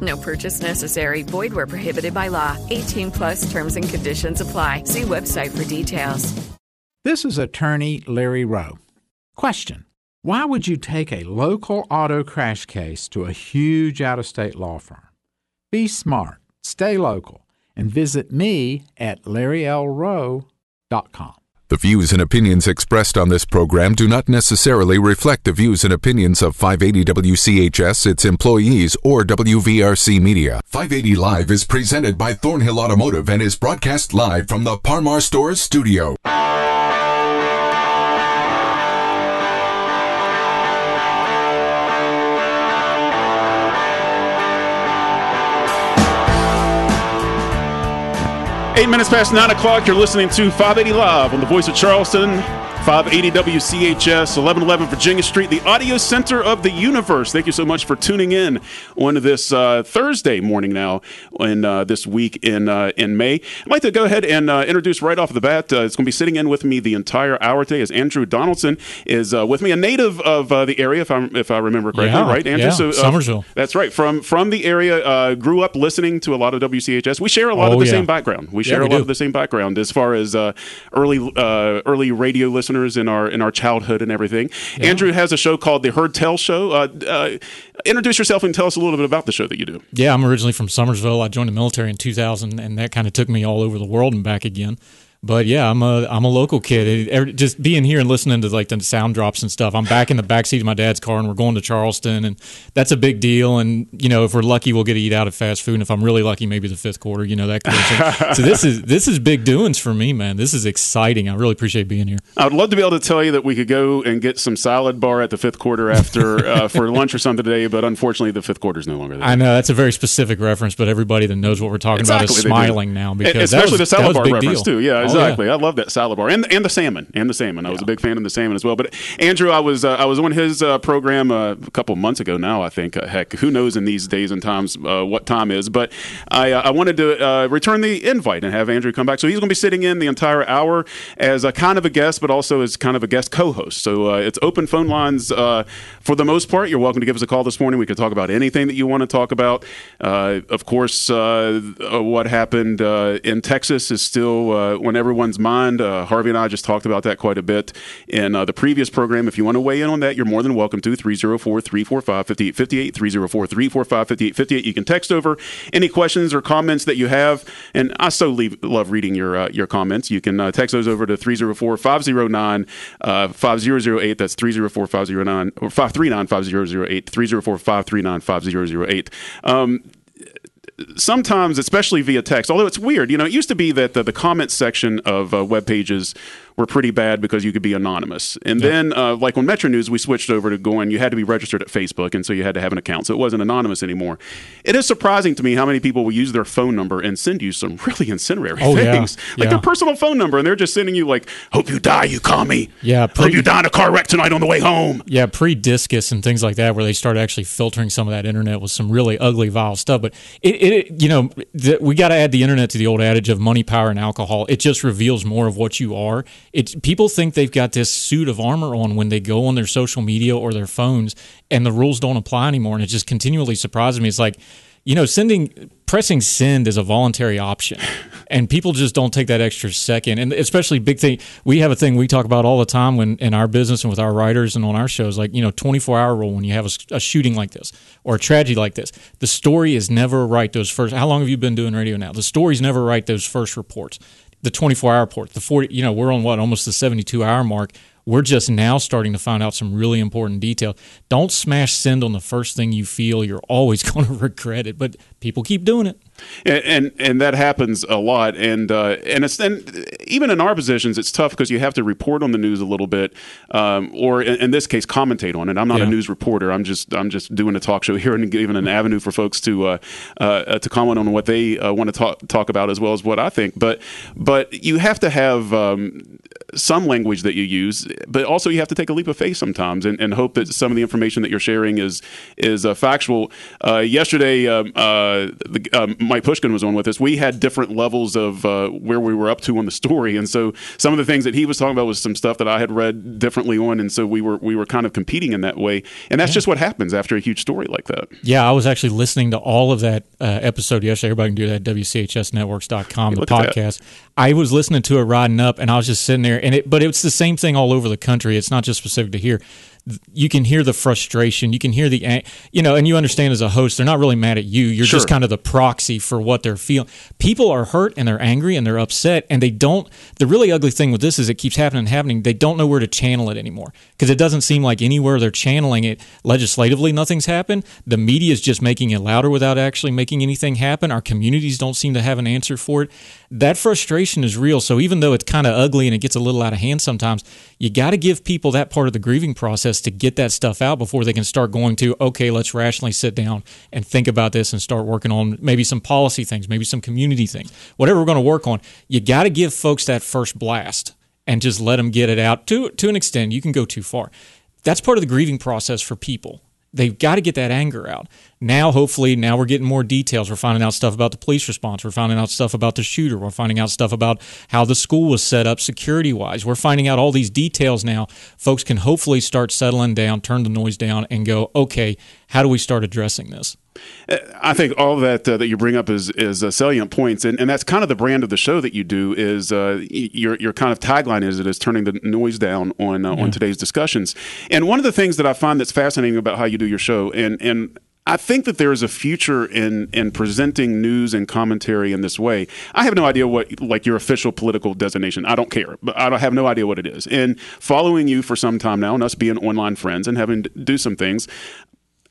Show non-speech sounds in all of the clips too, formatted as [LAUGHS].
No purchase necessary. Void where prohibited by law. 18 plus terms and conditions apply. See website for details. This is attorney Larry Rowe. Question. Why would you take a local auto crash case to a huge out of state law firm? Be smart, stay local, and visit me at larrylrowe.com. The views and opinions expressed on this program do not necessarily reflect the views and opinions of 580 WCHS, its employees, or WVRC Media. 580 Live is presented by Thornhill Automotive and is broadcast live from the Parmar Stores studio. Eight minutes past nine o'clock, you're listening to 580 Live on the voice of Charleston. 580 WCHS, 1111 Virginia Street, the audio center of the universe. Thank you so much for tuning in on this uh, Thursday morning now, in uh, this week in uh, in May. I'd like to go ahead and uh, introduce right off the bat. Uh, it's going to be sitting in with me the entire hour today. Is Andrew Donaldson is uh, with me, a native of the area, if I if I remember correctly, yeah, right, Andrew? Yeah, so. That's right. From from the area, grew up listening to a lot of WCHS. We share a lot Oh, of the yeah. same background. We share we a lot do. of the same background as far as uh, early uh, early radio listeners in our in our childhood and everything. Andrew has a show called the Heard Tell Show. Uh, uh, introduce yourself and tell us a little bit about the show that you do. Yeah, I'm originally from Summersville. I joined the military in 2000, and that kind of took me all over the world and back again. But yeah, I'm a I'm a local kid. Just being here and listening to like the sound drops and stuff. I'm back in the backseat of my dad's car, and we're going to Charleston, and that's a big deal. And you know, if we're lucky, we'll get to eat out at fast food. And if I'm really lucky, maybe the fifth quarter. You know that. Kind of thing. [LAUGHS] so this is this is big doings for me, man. This is exciting. I really appreciate being here. I would love to be able to tell you that we could go and get some salad bar at the fifth quarter after [LAUGHS] uh, for lunch or something today, but unfortunately, the fifth quarter is no longer there. I know that's a very specific reference, but everybody that knows what we're talking about is smiling now because especially was, the salad bar big reference deal. too. Yeah, Oh, exactly. I love that salad bar and and the salmon and the salmon. I was a big fan of the salmon as well. But Andrew, I was uh, I was on his uh, program uh, a couple months ago now. I think. Uh, heck, who knows in these days and times uh, what time is? But I uh, I wanted to uh, return the invite and have Andrew come back. So he's going to be sitting in the entire hour as a kind of a guest, but also as kind of a guest co-host. So uh, it's open phone lines uh, for the most part. You're welcome to give us a call this morning. We could talk about anything that you want to talk about. Uh, of course, what happened uh, in Texas is still uh, on everyone's mind. Uh, Harvey and I just talked about that quite a bit in uh, the previous program. If you want to weigh in on that, you're more than welcome to 304 345 5858. 304 345 5858. You can text over any questions or comments that you have. And I so leave, love reading your uh, your comments. You can uh, text those over to 304 509 5008. That's 304 509 or 539 5008. 304 539 5008. Sometimes, especially via text, although it's weird, you know, it used to be that the, the comment section of uh, web pages were pretty bad because you could be anonymous. And then, uh, like on Metro News, we switched over to going, you had to be registered at Facebook, and so you had to have an account. So it wasn't anonymous anymore. It is surprising to me how many people will use their phone number and send you some [LAUGHS] really incendiary Oh, yeah. things. Like Yeah. their personal phone number, and they're just sending you, like, hope you die, you call me. Yeah, Hope pre- you die in a car wreck tonight on the way home. Yeah, pre discus and things like that, where they started actually filtering some of that internet with some really ugly, vile stuff. But it, it you know, th- we got to add the internet to the old adage of money, power, and alcohol. It just reveals more of what you are. It people think they've got this suit of armor on when they go on their social media or their phones, and the rules don't apply anymore. And it just continually surprises me. It's like you know, sending pressing send is a voluntary option, [LAUGHS] and people just don't take that extra second. And especially big thing, we have a thing we talk about all the time when in our business and with our writers and on our shows, like you know, twenty four hour rule when you have a, a, shooting like this or a tragedy like this. The story is never right. Those first, how long have you been doing radio now? The story's never right. Those first reports, the twenty four hour port, the forty, you know, we're on what almost the seventy two hour mark we're just now starting to find out some really important detail. Don't smash send on the first thing you feel. You're [LAUGHS] always going to regret it, but people keep doing it. And, and, and that happens a lot, and uh, and it's and even in our positions, it's tough because you have to report on the news a little bit, um, or in, in, this case, commentate on it. I'm not yeah. a news reporter. I'm just I'm just doing a talk show here and giving an avenue for folks to uh, uh, to comment on what they uh, want to talk talk about as well as what I think. But but you have to have um, some language that you use, but also you have to take a leap of faith sometimes and, and hope that some of the information that you're sharing is is uh, factual. Uh, yesterday, um, uh, the, um, Mike Pushkin was on with us. We had different levels of uh, where we were up to on the story, and so some of the things that he was talking about was some stuff that I had read differently on, and so we were we were kind of competing in that way. And that's yeah. just what happens after a huge story like that. Yeah, I was actually listening to all of that uh, episode yesterday. Everybody can do that at WCHSNetworks.com, the podcast. I was listening to it riding up, and I was just sitting there, and it. But it's the same thing all over the country. It's not just specific to here you can hear the frustration. You can hear the, you know, and you understand as a host, they're not really mad at you. You're sure. just kind of the proxy for what they're feeling. People are hurt and they're angry and they're upset and they don't. The really ugly thing with this is it keeps happening and happening. They don't know where to channel it anymore because it doesn't seem like anywhere they're channeling it legislatively, nothing's happened. The media is just making it louder without actually making anything happen. Our communities don't seem to have an answer for it. That frustration is real. So even though it's kind of ugly and it gets a little out of hand sometimes, you got to give people that part of the grieving process to get that stuff out before they can start going to, okay, let's rationally sit down and think about this and start working on maybe some policy things, maybe some community things, whatever we're going to work on. You got to give folks that first blast and just let them get it out to, to an extent. You can go too far. That's part of the grieving process for people they've got to get that anger out. Now, hopefully, now we're getting more details. We're finding out stuff about the police response. We're finding out stuff about the shooter. We're finding out stuff about how the school was set up security wise. We're finding out all these details now. Folks can hopefully start settling down, turn the noise down, and go, okay, how do we start addressing this? I think all that uh, that you bring up is is uh, salient points, and, and that's kind of the brand of the show that you do. Is uh, your your kind of tagline is it is turning the noise down on uh, yeah. on today's discussions. And one of the things that I find that's fascinating about how you do your show, and and I think that there is a future in in presenting news and commentary in this way. I have no idea what like your official political designation. I don't care, but I have no idea what it is. And following you for some time now, and us being online friends and having to do some things,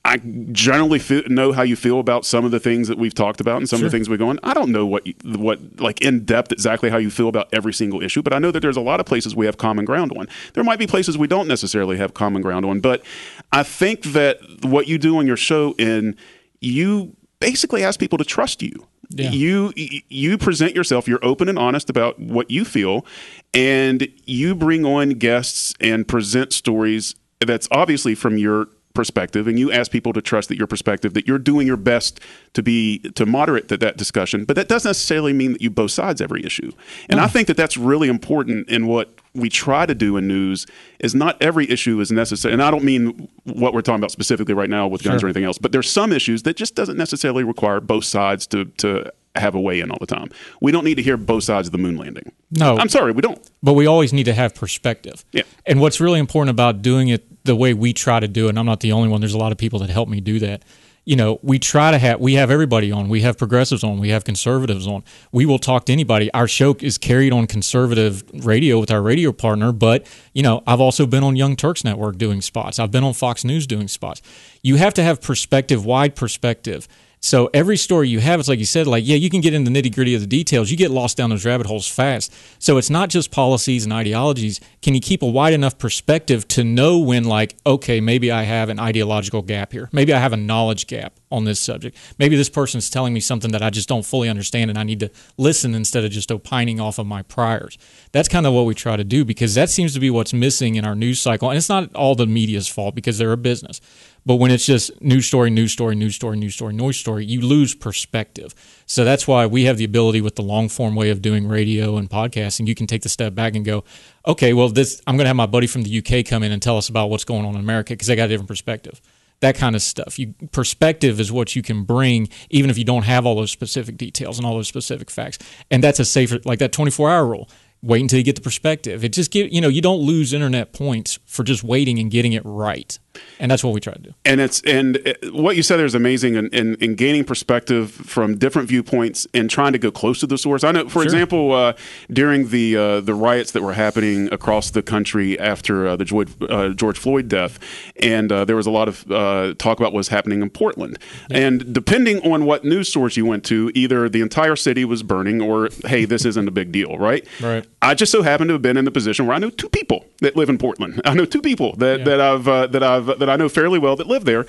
I generally feel, know how you feel about some of the things that we've talked about and some sure. of the things we're going. I don't know what you, what like in depth exactly how you feel about every single issue, but I know that there's a lot of places we have common ground on. There might be places we don't necessarily have common ground on, but I think that what you do on your show in you basically ask people to trust you. Yeah. You you present yourself. You're open and honest about what you feel, and you bring on guests and present stories that's obviously from your perspective and you ask people to trust that your perspective that you're doing your best to be to moderate that, that discussion but that doesn't necessarily mean that you both sides every issue and mm. i think that that's really important in what we try to do in news is not every issue is necessary and i don't mean what we're talking about specifically right now with guns sure. or anything else but there's some issues that just doesn't necessarily require both sides to to have a way in all the time. We don't need to hear both sides of the moon landing. No. I'm sorry, we don't. But we always need to have perspective. Yeah. And what's really important about doing it the way we try to do it, and I'm not the only one, there's a lot of people that help me do that. You know, we try to have, we have everybody on. We have progressives on. We have conservatives on. We will talk to anybody. Our show is carried on conservative radio with our radio partner, but, you know, I've also been on Young Turks Network doing spots. I've been on Fox News doing spots. You have to have perspective, wide perspective. So every story you have, it's like you said, like, yeah, you can get in the nitty gritty of the details. You get lost down those rabbit holes fast. So it's not just policies and ideologies. Can you keep a wide enough perspective to know when, like, okay, maybe I have an ideological gap here. Maybe I have a knowledge gap on this subject. Maybe this person's telling me something that I just don't fully understand and I need to listen instead of just opining off of my priors. That's kind of what we try to do because that seems to be what's missing in our news cycle. And it's not all the media's fault because they're a business But when it's just news story, news story, news story, news story, news story, you lose perspective. So that's why we have the ability with the long form way of doing radio and podcasting. You can take the step back and go, okay, well, this I'm going to have my buddy from the UK come in and tell us about what's going on in America because they got a different perspective. That kind of stuff. You perspective is what you can bring, even if you don't have all those specific details and all those specific facts. And that's a safer, like that 24 hour rule wait until you get the perspective. It just give you know you don't lose internet points for just waiting and getting it right, and that's what we try to do. And it's and it, what you said there is amazing in, in, in, gaining perspective from different viewpoints and trying to go close to the source. I know, for sure. example, uh, during the uh, the riots that were happening across the country after uh, the George, uh, George, Floyd death, and uh, there was a lot of uh, talk about what was happening in Portland. Yeah. And depending on what news source you went to, either the entire city was burning, or hey, this isn't a big deal, right? Right. I just so happen to have been in the position where I know two people that live in Portland. I know two people that, yeah. that I've uh, that I've that I know fairly well that live there.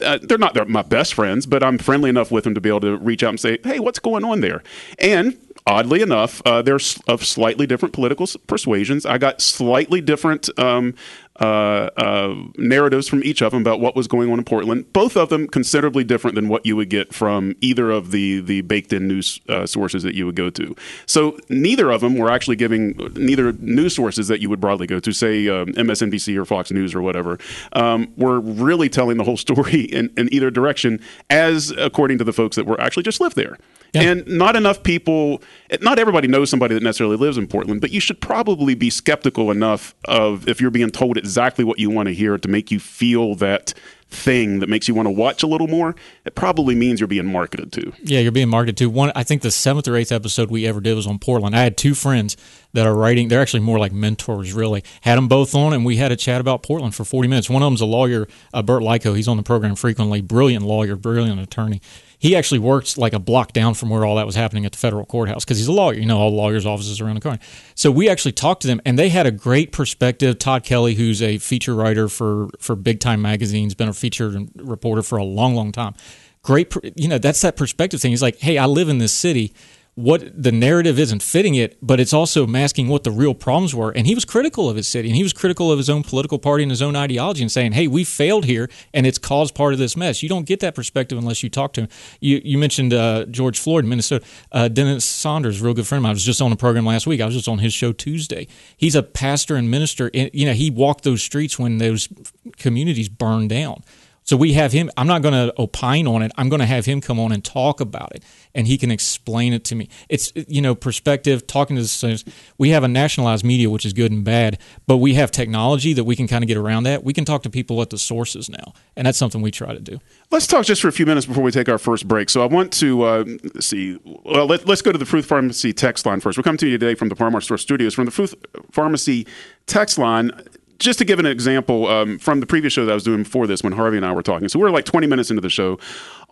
Uh, they're not they're my best friends, but I'm friendly enough with them to be able to reach out and say, "Hey, what's going on there?" And oddly enough, uh, they're of slightly different political persuasions. I got slightly different um, uh, uh, narratives from each of them about what was going on in Portland. Both of them considerably different than what you would get from either of the the baked in news uh, sources that you would go to. So neither of them were actually giving neither news sources that you would broadly go to, say um, MSNBC or Fox News or whatever, um, were really telling the whole [LAUGHS] story in, in either direction, as according to the folks that were actually just lived there. Yeah. And not enough people, not everybody knows somebody that necessarily lives in Portland, but you should probably be skeptical enough of if you're being told exactly what you want to hear to make you feel that thing that makes you want to watch a little more, it probably means you're being marketed to. Yeah, you're being marketed to. One, I think the seventh or eighth episode we ever did was on Portland. I had two friends that are writing. They're actually more like mentors, really. Had them both on, and we had a chat about Portland for 40 minutes. One of them's a lawyer, uh, Bert Lyko. He's on the program frequently. Brilliant lawyer, brilliant attorney he actually worked like a block down from where all that was happening at the federal courthouse because he's a lawyer. You know, all lawyers' offices around the corner. So we actually talked to them, and they had a great perspective. Todd Kelly, who's a feature writer for for big time magazines, been a featured reporter for a long, long time. Great, you know, that's that perspective thing. He's like, hey, I live in this city what the narrative isn't fitting it, but it's also masking what the real problems were. And he was critical of his city and he was critical of his own political party and his own ideology and saying, hey, we failed here and it's caused part of this mess. You don't get that perspective unless you talk to him. You, you mentioned uh, George Floyd, in Minnesota. Uh, Dennis Saunders, real good friend of mine. I was just on a program last week. I was just on his show Tuesday. He's a pastor and minister. And, you know, he walked those streets when those communities burned down. So we have him. I'm not going to opine on it. I'm going to have him come on and talk about it, and he can explain it to me. It's you know perspective. Talking to the we have a nationalized media, which is good and bad, but we have technology that we can kind of get around that. We can talk to people at the sources now, and that's something we try to do. Let's talk just for a few minutes before we take our first break. So I want to uh, see. Well, let, us go to the Fruth Pharmacy text line first. We're coming to you today from the Farmart Store Studios. From the Fruth Pharmacy text line, just to give an example um, from the previous show that I was doing before this, when Harvey and I were talking. So we were like 20 minutes into the show.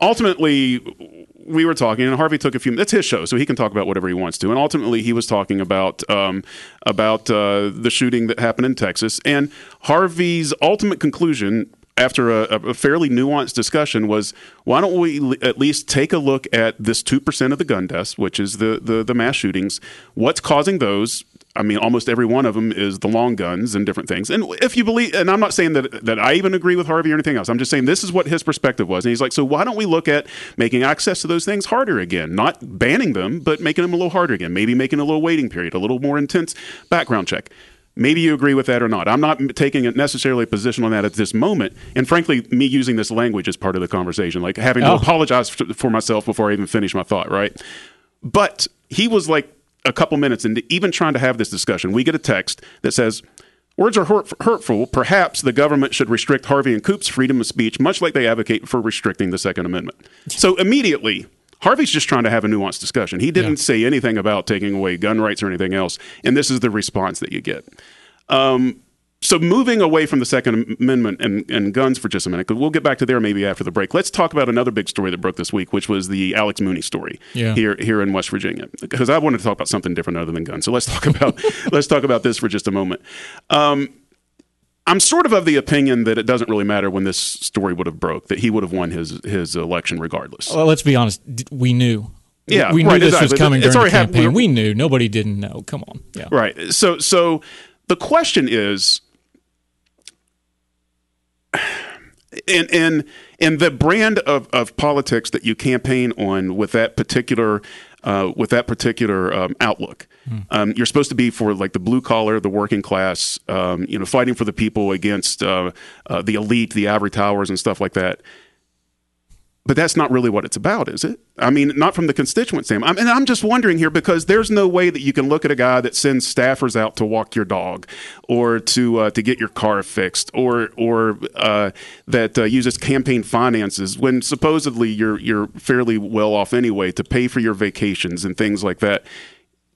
Ultimately, we were talking, and Harvey took a few. That's his show, so he can talk about whatever he wants to. And ultimately, he was talking about um, about uh, the shooting that happened in Texas. And Harvey's ultimate conclusion after a, a, fairly nuanced discussion was why don't we at least take a look at this 2% of the gun deaths which is the, the, the mass shootings what's causing those I mean, almost every one of them is the long guns and different things. And if you believe, and I'm not saying that that I even agree with Harvey or anything else. I'm just saying this is what his perspective was. And he's like, so why don't we look at making access to those things harder again? Not banning them, but making them a little harder again. Maybe making a little waiting period, a little more intense background check. Maybe you agree with that or not. I'm not taking necessarily a position on that at this moment. And frankly, me using this language is part of the conversation, like having oh. to apologize for myself before I even finish my thought, right? But he was like a couple minutes into even trying to have this discussion, we get a text that says, Words are hurtful. Perhaps the government should restrict Harvey and Coop's freedom of speech, much like they advocate for restricting the Second Amendment. So immediately, Harvey's just trying to have a nuanced discussion. He didn't yeah. say anything about taking away gun rights or anything else, and this is the response that you get. Um, so moving away from the Second Amendment and, and guns for just a minute, because we'll get back to there maybe after the break. Let's talk about another big story that broke this week, which was the Alex Mooney story yeah. here here in West Virginia. Because I wanted to talk about something different other than guns. So let's talk about [LAUGHS] let's talk about this for just a moment. Um, I'm sort of of the opinion that it doesn't really matter when this story would have broke; that he would have won his his election regardless. Well, let's be honest. We knew. Yeah, we knew right, this exactly. was coming during the campaign. Happened. We knew. Nobody didn't know. Come on. Yeah. Right. So so the question is and and and the brand of, of politics that you campaign on with that particular uh, with that particular um, outlook. Um, you're supposed to be for like the blue collar, the working class, um, you know, fighting for the people against uh, uh, the elite, the ivory towers, and stuff like that. But that's not really what it's about, is it? I mean, not from the constituent standpoint. I mean, I'm just wondering here because there's no way that you can look at a guy that sends staffers out to walk your dog, or to uh, to get your car fixed, or or uh, that uh, uses campaign finances when supposedly you're you're fairly well off anyway to pay for your vacations and things like that.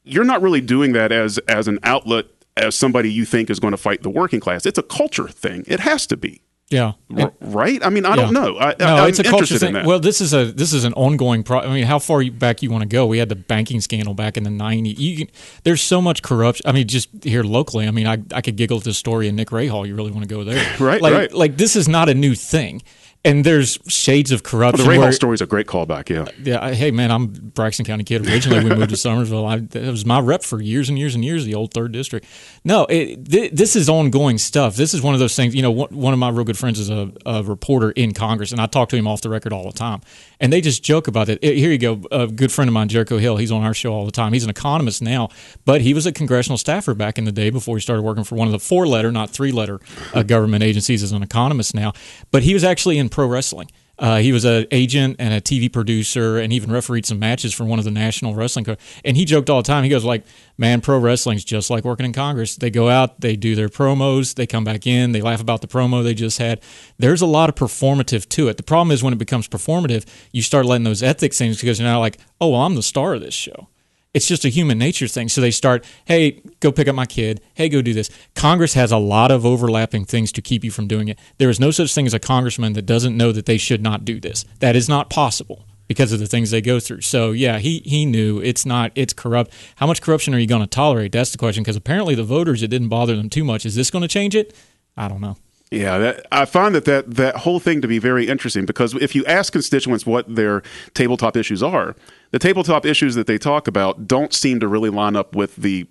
You're not really doing that as as an outlet as somebody you think is going to fight the working class. It's a culture thing. It has to be. Yeah. R- right? I mean, I don't know. I, no, I'm it's a culture thing. Well, this is a this is an ongoing. problem. I mean, how far back you want to go? We had the banking scandal back in the '90s. There's so much corruption. I mean, just here locally. I mean, I, I could giggle at this story in Nick Rahall. You really want to go there, [LAUGHS] Right, Like, right. like this is not a new thing, and there's shades of the corruption. Rahall where- story is a great callback. Yeah. yeah, I, hey man, I'm Braxton County kid. Originally, we moved to [LAUGHS] Summersville. I, that was my rep for years and years and years. The old third district. No, it, th- this is ongoing stuff. This is one of those things. You know, one, one of my real good friends is a, a reporter in Congress, and I talk to him off the record all the time. And they just joke about it. Here you go. A good friend of mine, Jericho Hill. He's on our show all the time. He's an economist now, but he was a congressional staffer back in the day before he started working for one of the four-letter, not three-letter, uh, government agencies as an economist now. But he was actually in pro wrestling. Uh, he was an agent and a TV producer, and even refereed some matches for one of the national wrestling. Co- and he joked all the time. He goes like, "Man, pro wrestling's just like working in Congress. They go out, they do their promos, they come back in, they laugh about the promo they just had. There's a lot of performative to it. The problem is when it becomes performative, you start letting those ethics things because you're now like, oh, well, I'm the star of this show." It's just a human nature thing. So they start, hey, go pick up my kid. Hey, go do this. Congress has a lot of overlapping things to keep you from doing it. There is no such thing as a congressman that doesn't know that they should not do this. That is not possible because of the things they go through. So yeah, he he knew it's not it's corrupt. How much corruption are you going to tolerate? That's the question. Because apparently the voters it didn't bother them too much. Is this going to change it? I don't know. Yeah, that, I find that, that that whole thing to be very interesting because if you ask constituents what their tabletop issues are, the tabletop issues that they talk about don't seem to really line up with the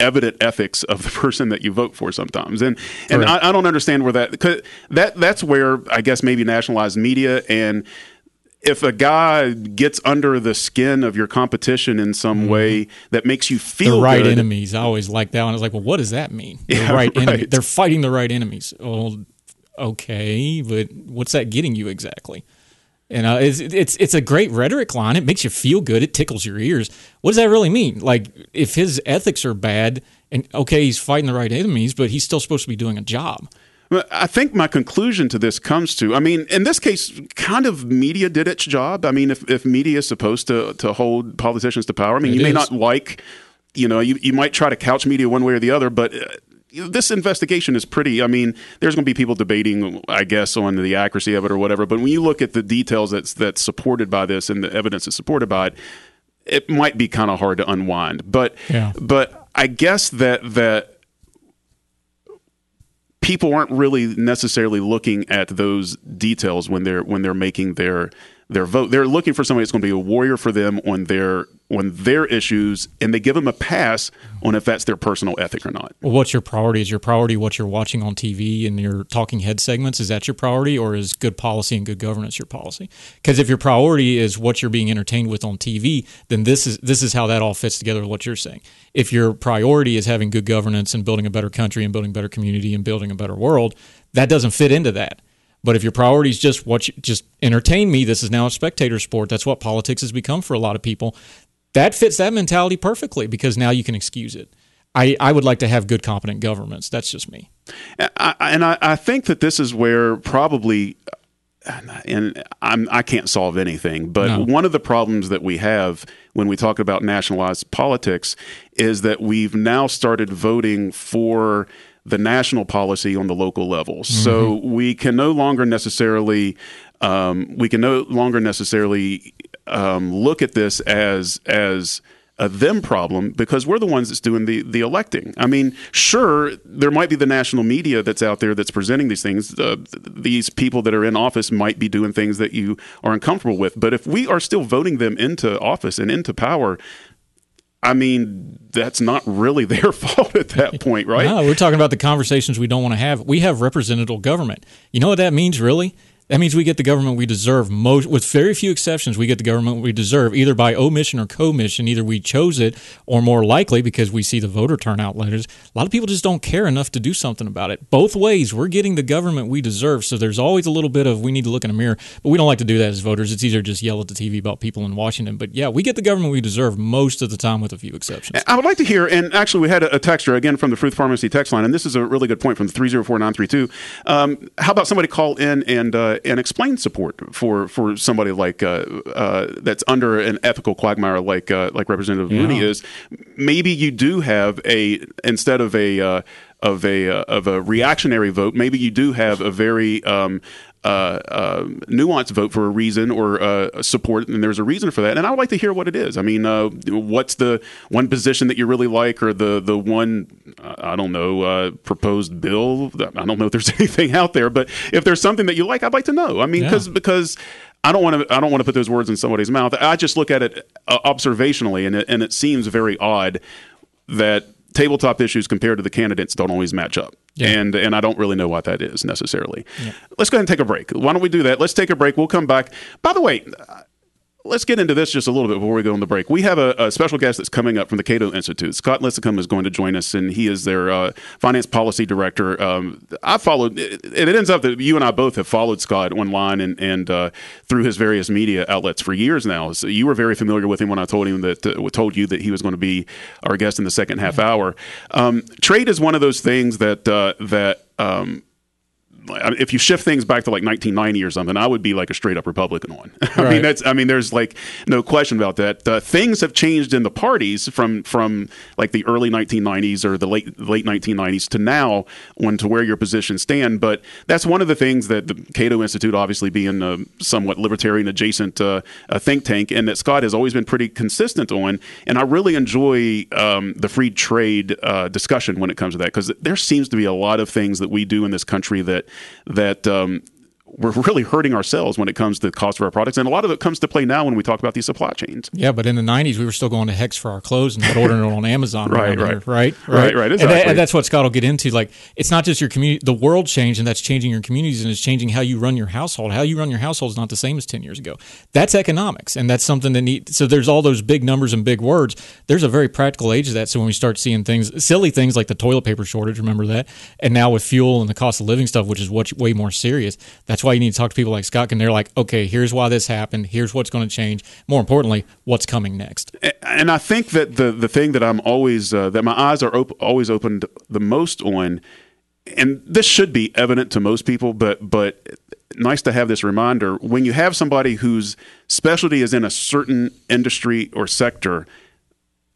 evident ethics of the [LAUGHS] person that you vote for sometimes. And and I, I don't understand where that that that's where i guess maybe nationalized media and if a guy gets under the skin of your competition in some way that makes you feel Mm-hmm. the right good, enemies. I always like that one. I was like, well, what does that mean? The Yeah, [LAUGHS] right, enemy. They're fighting the right enemies. Well, okay, but what's that getting you exactly? And uh, it's, it's it's a great rhetoric line. It makes you feel good. It tickles your ears. What does that really mean? Like, if his ethics are bad, and okay, he's fighting the right enemies, but he's still supposed to be doing a job. I think my conclusion to this comes to, I mean, in this case, kind of media did its job. I mean, if, if media is supposed to, to hold politicians to power, I mean, It you may is. not like, you know, you, you might try to couch media one way or the other, but uh, this investigation is pretty, I mean, there's going to be people debating, I guess, on the accuracy of it or whatever. But when you look at the details that's, that's supported by this and the evidence that's supported by it, it might be kind of hard to unwind. But, Yeah. but I guess that, that, people aren't really necessarily looking at those details when they're when they're making their their vote. They're looking for somebody that's going to be a warrior for them on their on their issues, and they give them a pass on if that's their personal ethic or not. Well, what's your priority? Is your priority what you're watching on TV and your talking head segments? Is that your priority, or is good policy and good governance your policy? Because if your priority is what you're being entertained with on TV, then this is this is how that all fits together with what you're saying. If your priority is having good governance and building a better country and building a better community and building a better world, that doesn't fit into that. But if your priority is just what you, just entertain me, this is now a spectator sport. That's what politics has become for a lot of people. That fits that mentality perfectly because now you can excuse it. I, I would like to have good, competent governments. That's just me. I, I- and I, I think that this is where probably, and I'm, I can't solve anything, but No. one of the problems that we have when we talk about nationalized politics is that we've now started voting for the national policy on the local level. So we can no longer necessarily um, we can no longer necessarily um, look at this as as a them problem because we're the ones that's doing the the electing. I mean, sure, there might be the national media that's out there that's presenting these things. Uh, these people that are in office might be doing things that you are uncomfortable with. But if we are still voting them into office and into power, I mean, that's not really [LAUGHS] their fault at that point, right? No, we're talking about the conversations we don't want to have. We have representative government. You know what that means, really? That means we get the government we deserve. Most, with very few exceptions, we get the government we deserve, either by omission or commission. Either we chose it, or more likely because we see the voter turnout letters. A lot of people just don't care enough to do something about it. Both ways, we're getting the government we deserve. So there's always a little bit of we need to look in a mirror, but we don't like to do that as voters. It's easier to just yell at the TV about people in Washington. But yeah, we get the government we deserve most of the time, with a few exceptions. I would like to hear, and actually, we had a, texture again from the Fruth Pharmacy text line, and this is a really good point from the three zero four nine three two. Um, how about somebody call in and uh, and explain support for for somebody like uh, uh, that's under an ethical quagmire like uh, like Representative Yeah. Mooney is? Maybe you do have a instead of a uh, of a uh, of a reactionary vote. Maybe you do have a very um, nuanced vote for a reason or uh, support, and there's a reason for that. And I would like to hear what it is. I mean, uh, what's the one position that you really like, or the the one uh, I don't know uh, proposed bill? I don't know if there's [LAUGHS] anything out there, but if there's something that you like, I'd like to know. I mean, Yeah. because because. I don't want to. I don't want to put those words in somebody's mouth. I just look at it uh, observationally, and it, and it seems very odd that tabletop issues compared to the candidates don't always match up. Yeah. And and I don't really know what that is necessarily. Let's go ahead and take a break. Why don't we do that? Let's take a break. We'll come back. By the way, let's get into this just a little bit before we go on the break. We have a, a special guest that's coming up from the Cato Institute. Scott Lincicome is going to join us, and he is their uh, finance policy director. Um, I followed, and it ends up that you and I both have followed Scott online and and uh, through his various media outlets for years now. So you were very familiar with him when I told him that uh, told you that he was going to be our guest in the second half hour. Um, trade is one of those things that uh, that. Um, if you shift things back to like 1990 or something, I would be like a straight up Republican one. [LAUGHS] I mean, that's I mean, there's like no question about that. Uh, things have changed in the parties from from like the early 1990s or the late late 1990s to now, when to where your positions stand. But that's one of the things that the Cato Institute, obviously being a somewhat libertarian adjacent uh, think tank, and that Scott has always been pretty consistent on. And I really enjoy um, the free trade uh, discussion when it comes to that because there seems to be a lot of things that we do in this country that that um, we're really hurting ourselves when it comes to the cost of our products, and a lot of it comes to play now when we talk about these supply chains. Yeah, but in the '90s, we were still going to Heck's for our clothes and not ordering it on Amazon. [LAUGHS] Right, right. here, right, Right, right, And, that- and that's what Scott will get into. Like, it's not just your community; the world changed, and that's changing your communities, and it's changing how you run your household. How you run your household is not the same as ten years ago. That's economics, and that's something that need. So there's all those big numbers and big words. There's a very practical age of that. So when we start seeing things, silly things like the toilet paper shortage, remember that, and now with fuel and the cost of living stuff, which is way more serious. That's why you need to talk to people like Scott, and they're like, okay, here's why this happened. Here's what's going to change. More importantly, what's coming next. and I think that the the thing that I'm always uh, that my eyes are op- always opened the most on, and this should be evident to most people, but but nice to have this reminder when you have somebody whose specialty is in a certain industry or sector.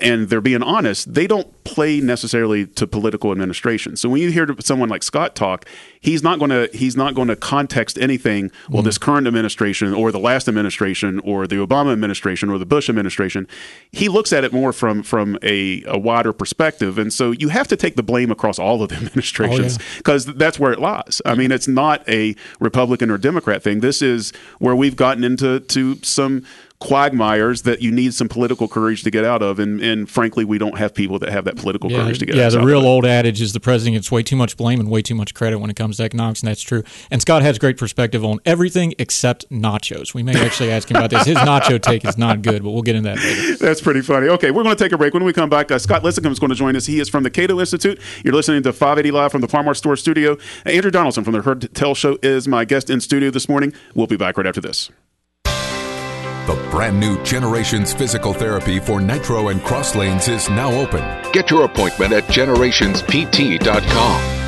And they're being honest, they don't play necessarily to political administration. So when you hear someone like Scott talk, he's not going to he's not going to context anything. Well, mm. this current administration, or the last administration, or the Obama administration, or the Bush administration. He looks at it more from from a, a wider perspective, and so you have to take the blame across all of the [LAUGHS] administrations oh, because that's where it lies. I mean, it's not a Republican or Democrat thing. This is where we've gotten into to some quagmires that you need some political courage to get out of, and, and frankly, we don't have people that have that political Yeah, courage to get out of. yeah. The real old adage is the president gets way too much blame and way too much credit when it comes to economics, and that's true. And Scott has great perspective on everything except nachos. We may actually ask him about this. His nacho take is not good, but we'll get into that later. [LAUGHS] That's pretty funny. Okay, we're going to take a break. When we come back, uh, Scott Lincicome is going to join us. He is from the Cato Institute. You're listening to 580 Live from the Farmart Store studio. Andrew Donaldson from the Heard Tell Show is my guest in studio this morning. We'll be back right after this. The brand new Generations Physical Therapy for Nitro and Cross Lanes is now open. Get your appointment at generationspt.com.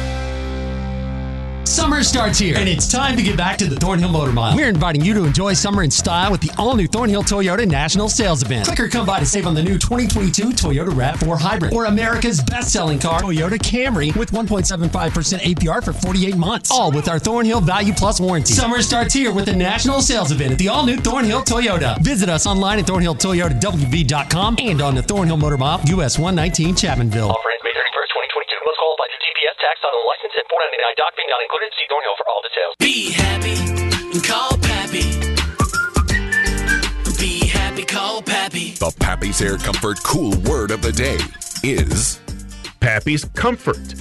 Summer starts here, and it's time to get back to the Thornhill Motor Mile. We're inviting you to enjoy summer in style with the all-new Thornhill Toyota National Sales Event. Click or come by to save on the new 2022 Toyota RAV4 Hybrid or America's best-selling car, Toyota Camry, with 1.75% APR for 48 months. All with our Thornhill Value Plus warranty. Summer starts here with the National Sales Event at the all-new Thornhill Toyota. Visit us online at thornhilltoyotawv.com and on the Thornhill Motor Mile, US 119 Chapmanville. Offer ends May 31st, 2022. Must qualify through GPS tax on the license and 499 doc fee not included. See Thornhill for all details. Be happy and call Pappy. Be happy, call Pappy. The Pappy's Air Comfort cool word of the day is Pappy's Comfort.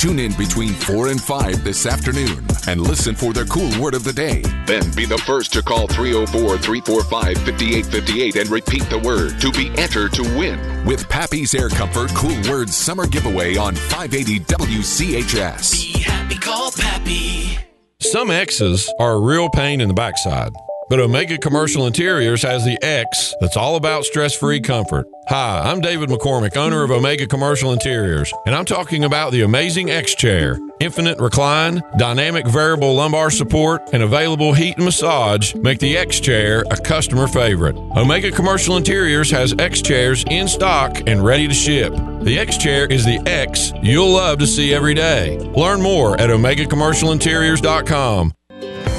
Tune in between 4 and 5 this afternoon and listen for their cool word of the day. Then be the first to call 304 345 5858 and repeat the word to be entered to win. With Pappy's Air Comfort Cool Words Summer Giveaway on 580 WCHS. Be happy, call Pappy. Some X's are a real pain in the backside. But Omega Commercial Interiors has the X that's all about stress free comfort. Hi, I'm David McCormick, owner of Omega Commercial Interiors, and I'm talking about the amazing X Chair. Infinite recline, dynamic variable lumbar support, and available heat and massage make the X Chair a customer favorite. Omega Commercial Interiors has X Chairs in stock and ready to ship. The X Chair is the X you'll love to see every day. Learn more at OmegaCommercialInteriors.com.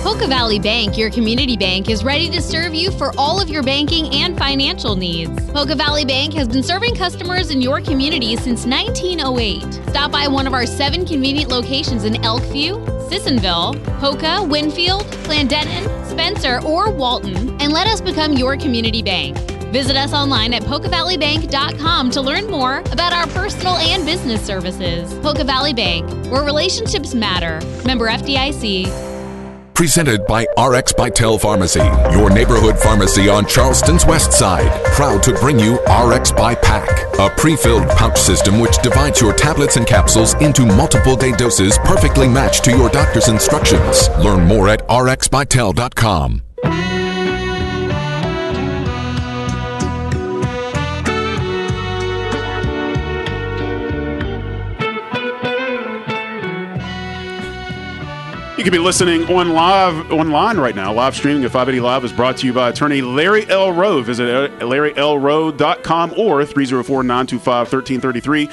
Poca Valley Bank, your community bank, is ready to serve you for all of your banking and financial needs. Poca Valley Bank has been serving customers in your community since 1908. Stop by one of our seven convenient locations in Elkview, Sissonville, Poca, Winfield, Clendenin, Spencer, or Walton, and let us become your community bank. Visit us online at PocaValleyBank.com to learn more about our personal and business services. Poca Valley Bank, where relationships matter. Member FDIC. Presented by RX Vitel Pharmacy, your neighborhood pharmacy on Charleston's west side. Proud to bring you RX by Pack, a pre filled pouch system which divides your tablets and capsules into multiple day doses perfectly matched to your doctor's instructions. Learn more at rxvitel.com. You can be listening on live online right now. Live streaming at 580 Live is brought to you by attorney Larry L. Rowe. Visit uh, LarryLRowe.com or 304 925 1333.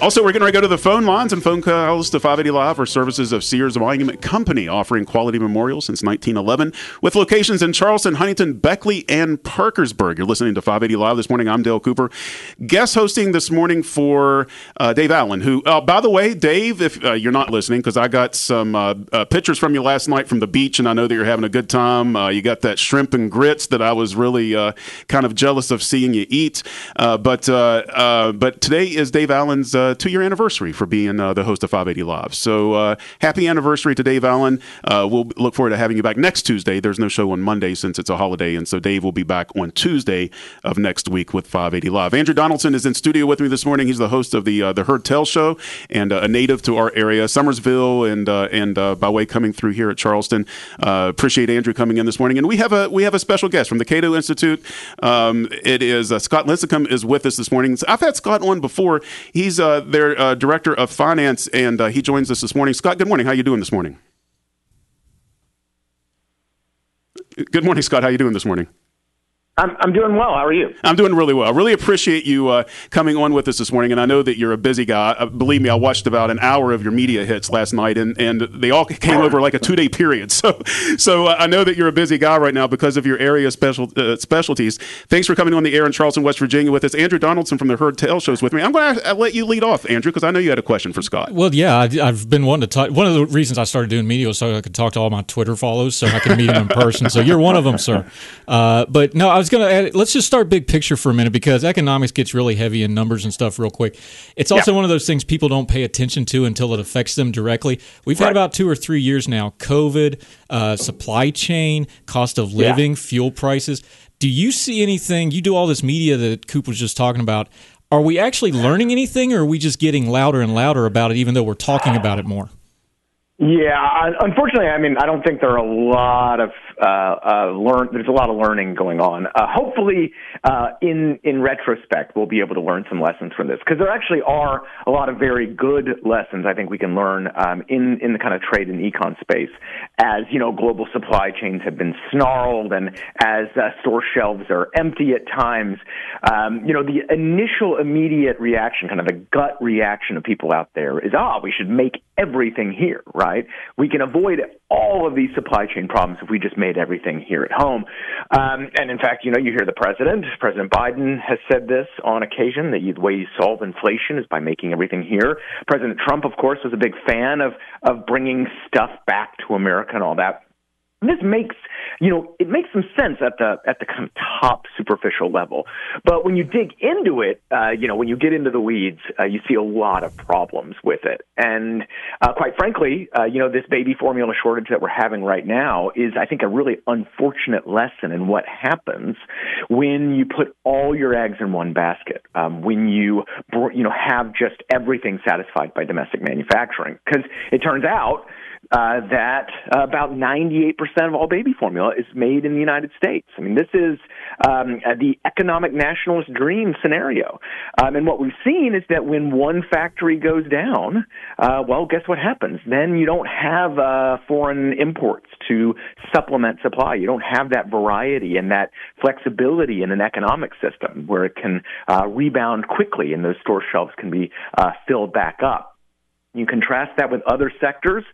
Also, we're going to go to the phone lines and phone calls to 580 Live for services of Sears Monument Company, offering quality memorials since 1911 with locations in Charleston, Huntington, Beckley, and Parkersburg. You're listening to 580 Live this morning. I'm Dale Cooper. Guest hosting this morning for uh, Dave Allen, who, uh, by the way, Dave, if uh, you're not listening, because I got some uh, uh, pictures from you last night from the beach, and I know that you're having a good time. Uh, you got that shrimp and grits that I was really kind of jealous of seeing you eat. but but today is Dave Allen's two year anniversary for being uh, the host of 580 Live. So uh, happy anniversary to Dave Allen. Uh, we'll look forward to having you back next Tuesday. There's no show on Monday since it's a holiday, and so Dave will be back on Tuesday of next week with 580 Live. Andrew Donaldson is in studio with me this morning. He's the host of the uh, the Heard Tell Show and uh, a native to our area, Summersville, and uh, and by way coming through here at Charleston. appreciate Andrew coming in this morning, and we have a we have a special guest from the Cato Institute. Um, it is Scott Lincicome is with us this morning. I've had Scott on before. He's their uh, director of finance, and uh, he joins us this morning. Scott, good morning. How you doing this morning? Good morning, Scott. How are you doing this morning? I'm, I'm doing well. How are you? I'm doing really well. I really appreciate you uh, coming on with us this morning. And I know that you're a busy guy. Uh, believe me, I watched about an hour of your media hits last night, and, and they all [LAUGHS] came over like a two day period. [LAUGHS] So so uh, I know that you're a busy guy right now because of your area special uh, specialties. Thanks for coming on the air in Charleston, West Virginia, with us. Andrew Donaldson from the Heard Tell shows with me. I'm going to let you lead off, Andrew, because I know you had a question for Scott. Well, yeah, I, have been wanting to talk. One of the reasons I started doing media was so I could talk to all my Twitter follows, so I could meet them in person. So you're one of them, sir. Uh, but no, I was going to add. Let's just start big picture for a minute because economics gets really heavy in numbers and stuff real quick. It's also yeah. one of those things people don't pay attention to until it affects them directly. We've right. had about two or three years now COVID, uh, supply chain, cost of living, yeah. fuel prices. Do you see anything? You do all this media that Coop was just talking about. Are we actually learning anything or are we just getting louder and louder about it even though we're talking about it more? Yeah, unfortunately, I mean, I don't think there are a lot of uh, uh, learn. There's a lot of learning going on. Uh, hopefully, uh, in in retrospect, we'll be able to learn some lessons from this because there actually are a lot of very good lessons I think we can learn um, in in the kind of trade and econ space. As you know, global supply chains have been snarled, and as uh, store shelves are empty at times, um, you know, the initial immediate reaction, kind of the gut reaction of people out there, is ah, we should make everything here, right? We can avoid all of these supply chain problems if we just made everything here at home. Um, and in fact, you know, you hear the president, President Biden has said this on occasion that the way you solve inflation is by making everything here. President Trump, of course, was a big fan of, of bringing stuff back to America and all that. This makes, you know, it makes some sense at the at the kind of top superficial level, but when you dig into it, uh, you know, when you get into the weeds, uh, you see a lot of problems with it. And uh, quite frankly, uh, you know, this baby formula shortage that we're having right now is, I think, a really unfortunate lesson in what happens when you put all your eggs in one basket. Um, when you, you know, have just everything satisfied by domestic manufacturing, because it turns out uh, that uh, about 98% of all baby formula is made in the United States. I mean, this is um, uh, the economic nationalist dream scenario. Um, and what we've seen is that when one factory goes down, uh, well, guess what happens? Then you don't have uh, foreign imports to supplement supply. You don't have that variety and that flexibility in an economic system where it can uh, rebound quickly and those store shelves can be filled back up. You contrast that with other sectors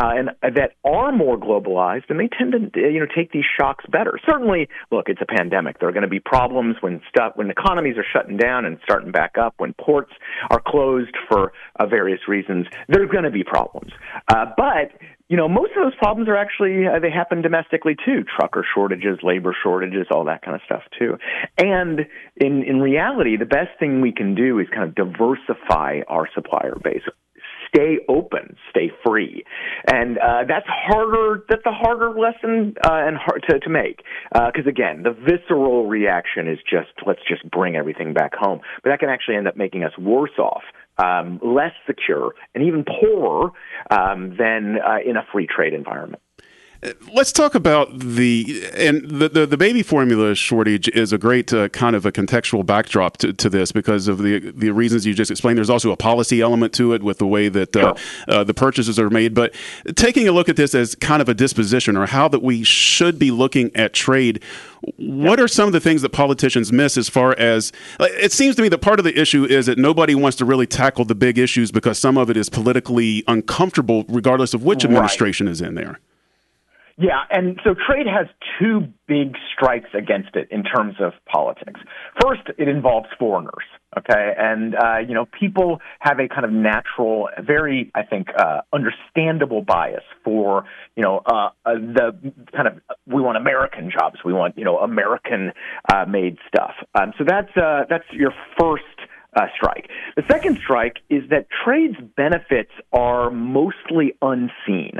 uh, and that are more globalized, and they tend to you know take these shocks better. Certainly, look, it's a pandemic. There are going to be problems when stuff when economies are shutting down and starting back up, when ports are closed for uh, various reasons. There's going to be problems, uh, but you know, most of those problems are actually uh, they happen domestically too. Trucker shortages, labor shortages, all that kind of stuff too. And in in reality, the best thing we can do is kind of diversify our supplier base stay open, stay free, and uh, that's harder. That's a harder lesson uh, and hard to, to make because uh, again, the visceral reaction is just let's just bring everything back home, but that can actually end up making us worse off. Um, less secure and even poorer um, than uh, in a free trade environment. Let's talk about the and the, the, the baby formula shortage is a great uh, kind of a contextual backdrop to, to this because of the the reasons you just explained. There's also a policy element to it with the way that uh, uh, the purchases are made. But taking a look at this as kind of a disposition or how that we should be looking at trade. What are some of the things that politicians miss as far as it seems to me that part of the issue is that nobody wants to really tackle the big issues because some of it is politically uncomfortable, regardless of which administration right. is in there. Yeah, and so trade has two big strikes against it in terms of politics. First, it involves foreigners, okay? And, uh, you know, people have a kind of natural, very, I think, uh, understandable bias for, you know, uh, uh, the kind of, we want American jobs, we want, you know, American uh, made stuff. Um, so that's, uh, that's your first uh, strike. The second strike is that trade's benefits are mostly unseen.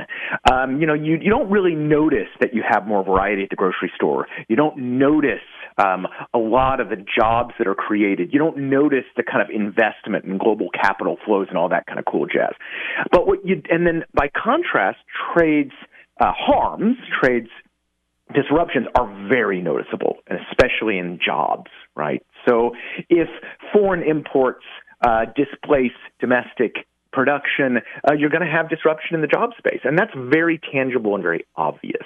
Um, you know, you, you don't really notice that you have more variety at the grocery store. You don't notice um, a lot of the jobs that are created. You don't notice the kind of investment and global capital flows and all that kind of cool jazz. But what you and then by contrast, trades uh, harms, trades disruptions are very noticeable, and especially in jobs, right? So if foreign imports uh, displace domestic production, uh, you're going to have disruption in the job space. And that's very tangible and very obvious.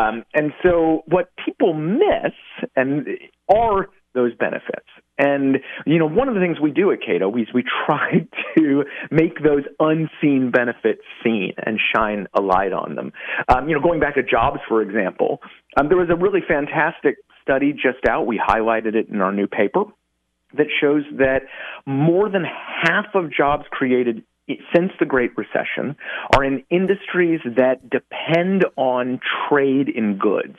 Um, and so what people miss and are those benefits. And you know, one of the things we do at Cato is we try [LAUGHS] to make those unseen benefits seen and shine a light on them. Um, you know, going back to jobs, for example, um, there was a really fantastic study just out. We highlighted it in our new paper that shows that more than half of jobs created since the Great Recession are in industries that depend on trade in goods.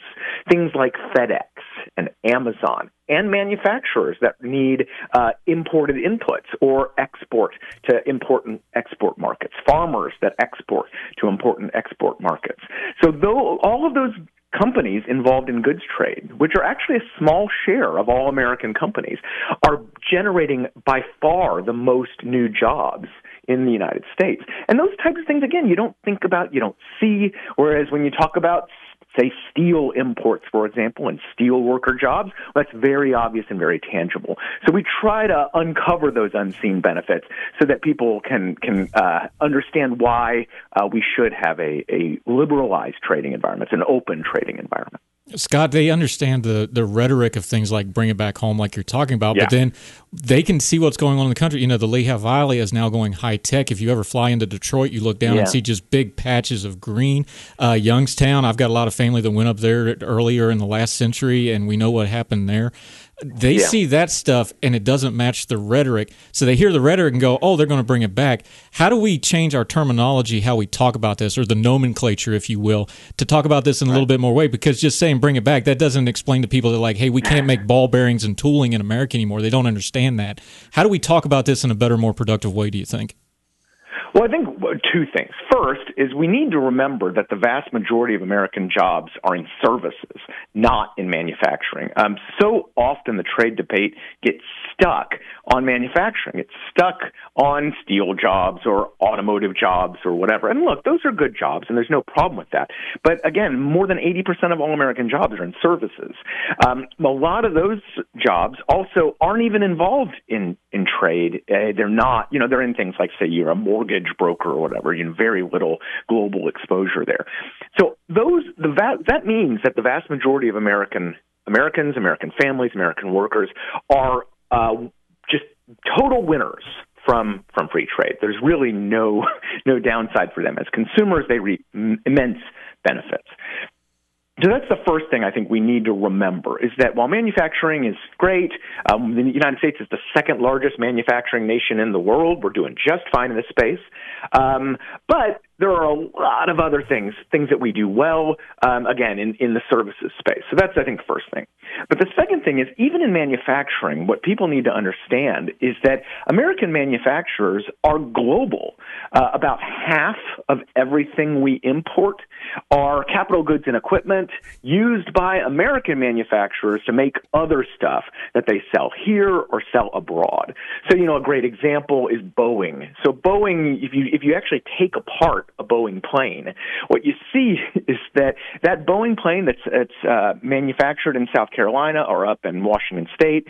Things like FedEx and Amazon and manufacturers that need uh, imported inputs or export to important export markets, farmers that export to important export markets. So though all of those companies involved in goods trade, which are actually a small share of all American companies, are generating by far the most new jobs in the United States. And those types of things, again, you don't think about, you don't see. Whereas when you talk about say steel imports, for example, and steel worker jobs, that's very obvious and very tangible. So we try to uncover those unseen benefits so that people can can uh, understand why uh, we should have a, a liberalized trading environment, an open trading environment. Scott, they understand the the rhetoric of things like bring it back home, like you're talking about, yeah. but then they can see what's going on in the country. You know, the Lehigh Valley is now going high tech. If you ever fly into Detroit, you look down yeah. and see just big patches of green. Uh, Youngstown, I've got a lot of family that went up there earlier in the last century, and we know what happened there. They Yeah. see that stuff and it doesn't match the rhetoric. So they hear the rhetoric and go, oh, they're going to bring it back. How do we change our terminology, how we talk about this, or the nomenclature, if you will, to talk about this in a little bit more way? Because just saying bring it back, that doesn't explain to people that, like, hey, we can't make [CLEARS THROAT] ball bearings and tooling in America anymore. They don't understand that. How do we talk about this in a better, more productive way, do you think? Well, I think two things. First is we need to remember that the vast majority of American jobs are in services, not in manufacturing. Um, so often the trade debate gets stuck on manufacturing. It's stuck on steel jobs or automotive jobs or whatever. And look, those are good jobs, and there's no problem with that. But again, more than 80% of all American jobs are in services. Um, a lot of those jobs also aren't even involved in in trade. Uh, they're not, you know, they're in things like, say, you're a mortgage broker or whatever. You know, very little global exposure there. So those the va- that means that the vast majority of American Americans, American families, American workers are uh, just total winners from from free trade. There's really no [LAUGHS] no downside for them as consumers. They reap immense benefits. So that's the first thing I think we need to remember is that while manufacturing is great, um, the United States is the second largest manufacturing nation in the world. We're doing just fine in this space. Um, but there are a lot of other things, things that we do well, um, again, in, in the services space. So that's, I think, the first thing. But the second thing is, even in manufacturing, what people need to understand is that American manufacturers are global. Uh, about half of everything we import are capital goods and equipment used by American manufacturers to make other stuff that they sell here or sell abroad. So, you know, a great example is Boeing. So, Boeing, if you if you actually take apart a Boeing plane, what you see [LAUGHS] is that that Boeing plane that's that's uh, manufactured in South Carolina or up in Washington State.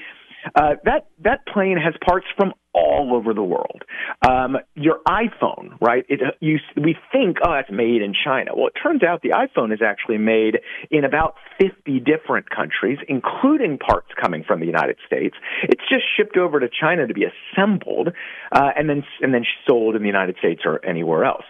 Uh, that that plane has parts from all over the world. Um, your iPhone, right? It, you, we think, oh, that's made in China. Well, it turns out the iPhone is actually made in about 50 different countries, including parts coming from the United States. It's just shipped over to China to be assembled, uh, and then and then sold in the United States or anywhere else.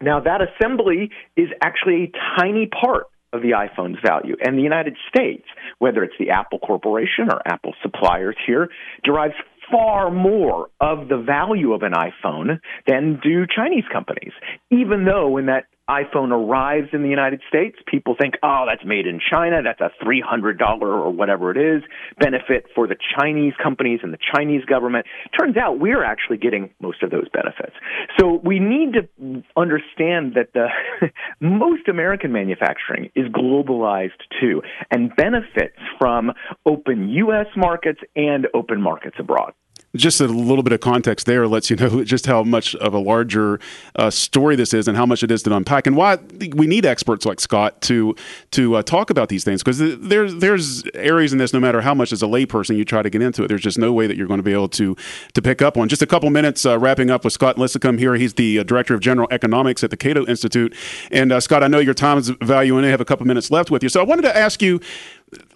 Now, that assembly is actually a tiny part of the iPhone's value. And the United States, whether it's the Apple Corporation or Apple suppliers here, derives far more of the value of an iPhone than do Chinese companies. Even though when that iPhone arrives in the United States, people think, oh, that's made in China. That's a $300 or whatever it is benefit for the Chinese companies and the Chinese government. Turns out we're actually getting most of those benefits. So we need to understand that the [LAUGHS] most American manufacturing is globalized too and benefits from open U.S. markets and open markets abroad just a little bit of context there lets you [LAUGHS] know just how much of a larger uh, story this is and how much it is to unpack and why we need experts like Scott to to uh, talk about these things. Because there's there's areas in this no matter how much as a layperson you try to get into it there's just no way that you're going to be able to to pick up on. Just a couple minutes uh, wrapping up with Scott Lincicome here. He's the uh, director of general economics at the Cato Institute. And uh, Scott I know your time is and I have a couple minutes left with you. So I wanted to ask you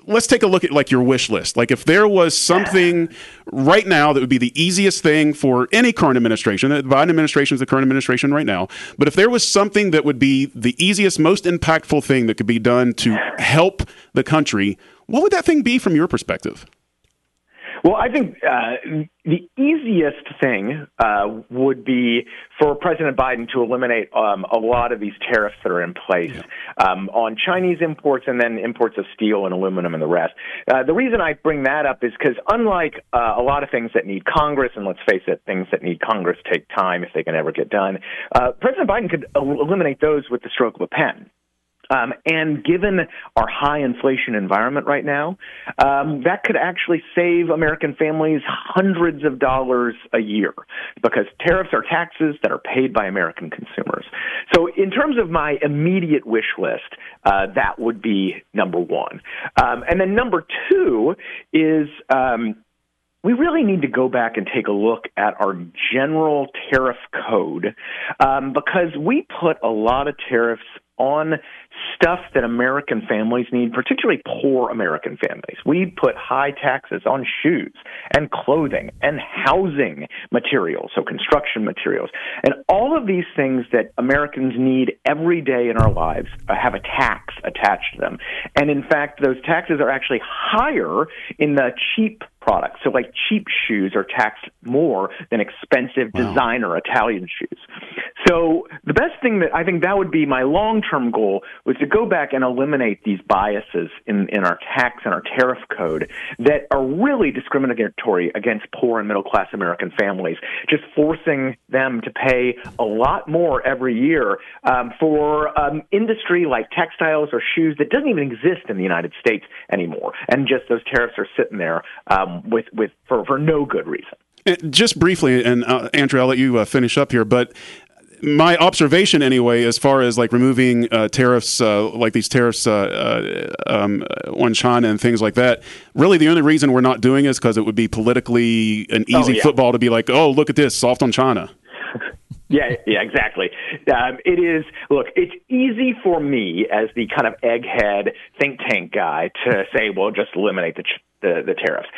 let's take a look at like your wish list. Like if there was something right now that would be the easiest thing for any current administration, the Biden administration is the current administration right now, but if there was something that would be the easiest, most impactful thing that could be done to help the country, what would that thing be from your perspective? Well, I think uh, the easiest thing uh, would be for President Biden to eliminate um, a lot of these tariffs that are in place um, on Chinese imports and then imports of steel and aluminum and the rest. Uh, the reason I bring that up is because, unlike uh, a lot of things that need Congress, and let's face it, things that need Congress take time if they can ever get done, uh, President Biden could el- eliminate those with the stroke of a pen. Um, and given our high inflation environment right now, um, that could actually save American families hundreds of dollars a year because tariffs are taxes that are paid by American consumers. So, in terms of my immediate wish list, uh, that would be number one. Um, and then number two is. Um, we really need to go back and take a look at our general tariff code um, because we put a lot of tariffs on stuff that American families need, particularly poor American families. We put high taxes on shoes and clothing and housing materials, so construction materials. And all of these things that Americans need every day in our lives have a tax attached to them. And in fact, those taxes are actually higher in the cheap products. So, like cheap shoes are taxed more than expensive wow. designer Italian shoes. So, the best thing that I think that would be my long term goal was to go back and eliminate these biases in, in our tax and our tariff code that are really discriminatory against poor and middle class American families, just forcing them to pay a lot more every year um, for um, industry like textiles or shoes that doesn't even exist in the United States anymore. And just those tariffs are sitting there. Um, with with for, for no good reason. Just briefly, and uh, Andrew, I'll let you uh, finish up here, but my observation anyway as far as like removing uh, tariffs uh, like these tariffs uh, uh um, on china and things like that really the only reason we're not doing it is because it would be politically an oh, easy oh, yeah. football to be like oh look at this soft on china [LAUGHS] Yeah, yeah, exactly. Um, it is. Look, it's easy for me as the kind of egghead think tank guy to say, "Well, just eliminate the the, the tariffs."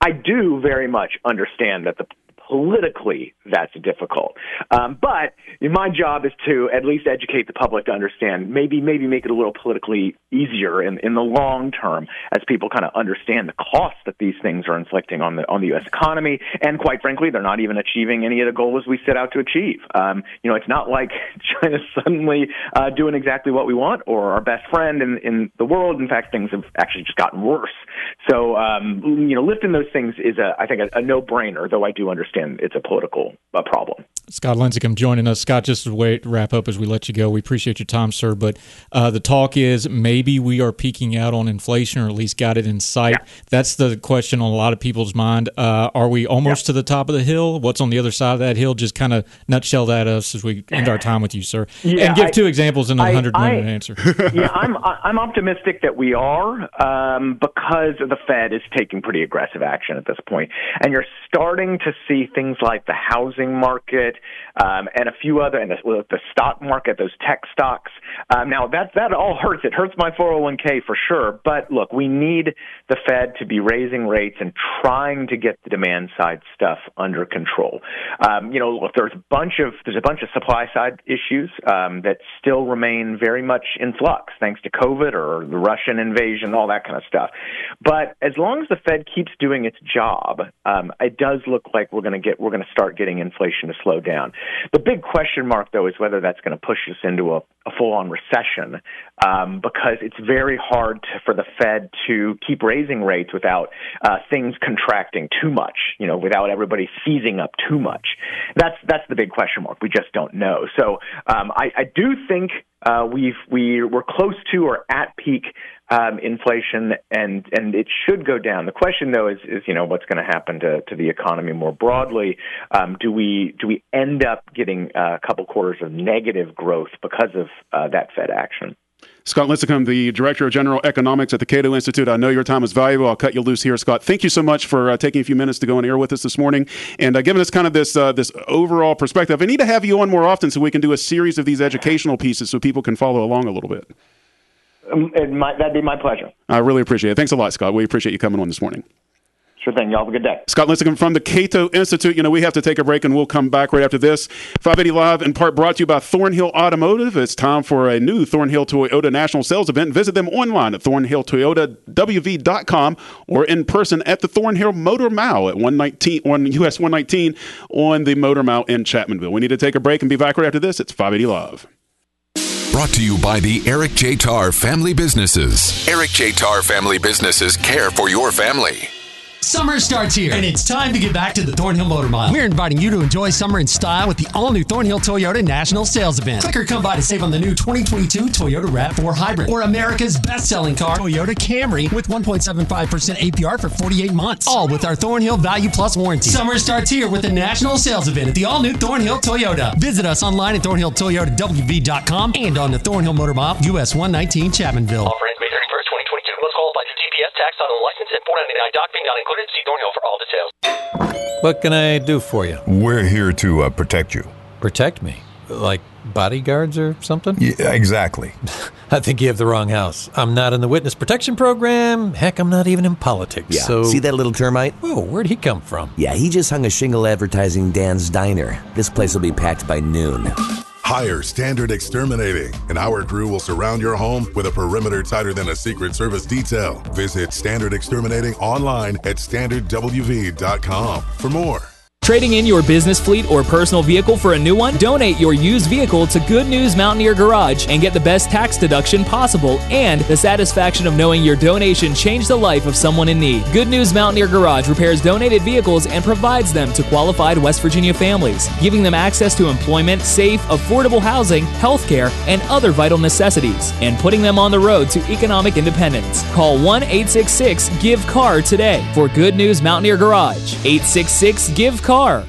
I do very much understand that the politically that's difficult. Um, but my job is to at least educate the public to understand, maybe maybe make it a little politically easier in, in the long term as people kind of understand the cost that these things are inflicting on the on the U.S. economy. And quite frankly, they're not even achieving any of the goals we set out to achieve. Um, you know, it's not like [LAUGHS] China's suddenly uh, doing exactly what we want or our best friend in, in the world. In fact, things have actually just gotten worse. So, um, you know, lifting those things is, a, I think, a, a no-brainer, though I do understand it's a political uh, problem. Scott Lincicome joining us. Scott, just to wait, wrap up as we let you go. We appreciate your time, sir. But uh, the talk is maybe we are peaking out on inflation, or at least got it in sight. Yeah. That's the question on a lot of people's mind. Uh, are we almost yeah. to the top of the hill? What's on the other side of that hill? Just kind of nutshell that us as we end our time with you, sir. [LAUGHS] Yeah, and give I, two examples in a hundred minute answer. [LAUGHS] yeah, I'm I'm optimistic that we are um, because the Fed is taking pretty aggressive action at this point, and you're starting to see things like the housing market um, and a few other, and the, the stock market, those tech stocks. Um, now that that all hurts. It hurts my 401k for sure. But look, we need the Fed to be raising rates and trying to get the demand side stuff under control. Um, you know, look, there's a bunch of there's a bunch of supply side issues um, that still remain very much in flux, thanks to COVID or the Russian invasion, all that kind of stuff. But as long as the Fed keeps doing its job, um, it does look like we're going to get we're going to start getting inflation to slow down. The big question mark, though, is whether that's going to push us into a, a full-on recession, um, because it's very hard to, for the Fed to keep raising rates without uh, things contracting too much. You know, without everybody seizing up too much. That's that's the big question mark. We just don't know. So um, I, I do think uh, we've we we're close to or at peak um, inflation, and and it should go down. The question, though, is is you know what's going to happen to to the economy more broadly? Um, do we do we end up getting a couple quarters of negative growth because of uh, that Fed action? Scott Lincicome, the Director of General Economics at the Cato Institute. I know your time is valuable. I'll cut you loose here, Scott. Thank you so much for uh, taking a few minutes to go on air with us this morning and uh, giving us kind of this uh, this overall perspective. I need to have you on more often so we can do a series of these educational pieces so people can follow along a little bit. Um, might, that'd be my pleasure. I really appreciate it. Thanks a lot, Scott. We appreciate you coming on this morning. Sure thing. Y'all have a good day. Scott Lincicome from the Cato Institute. You know, we have to take a break and we'll come back right after this. 580 Live, in part brought to you by Thornhill Automotive. It's time for a new Thornhill Toyota National Sales event. Visit them online at thornhilltoyotawv.com or in person at the Thornhill Motor Mile at 119 on US 119 on the Motor Mile in Chapmanville. We need to take a break and be back right after this. It's 580 Live. Brought to you by the Eric J. Tarr Family Businesses. Eric J. Tarr Family Businesses care for your family. Summer starts here, and it's time to get back to the Thornhill Motor Mile. We're inviting you to enjoy summer in style with the all-new Thornhill Toyota National Sales Event. Click or come by to save on the new 2022 Toyota RAV4 Hybrid or America's best-selling car, Toyota Camry, with 1.75% APR for 48 months. All with our Thornhill Value Plus warranty. Summer starts here with the National Sales Event at the all-new Thornhill Toyota. Visit us online at thornhilltoyotawv.com and on the Thornhill Motor Mile, US 119 Chapmanville. Offer ends May 31st, 2022. Must qualify for TPS tax on the license and 499 doc being not included. See Thornhill for all details. What can I do for you? We're here to uh, protect you. Protect me? Like bodyguards or something? Yeah, exactly. [LAUGHS] I think you have the wrong house. I'm not in the witness protection program. Heck, I'm not even in politics. Yeah. So See that little termite? Whoa, where'd he come from? Yeah, he just hung a shingle advertising Dan's Diner. This place will be packed by noon. Hire Standard Exterminating, and our crew will surround your home with a perimeter tighter than a Secret Service detail. Visit Standard Exterminating online at standardwv.com for more. Trading in your business fleet or personal vehicle for a new one? Donate your used vehicle to Good News Mountaineer Garage and get the best tax deduction possible and the satisfaction of knowing your donation changed the life of someone in need. Good News Mountaineer Garage repairs donated vehicles and provides them to qualified West Virginia families, giving them access to employment, safe, affordable housing, healthcare, and other vital necessities, and putting them on the road to economic independence. Call 1 866 GIVE CAR today for Good News Mountaineer Garage. 866 GIVE CAR. I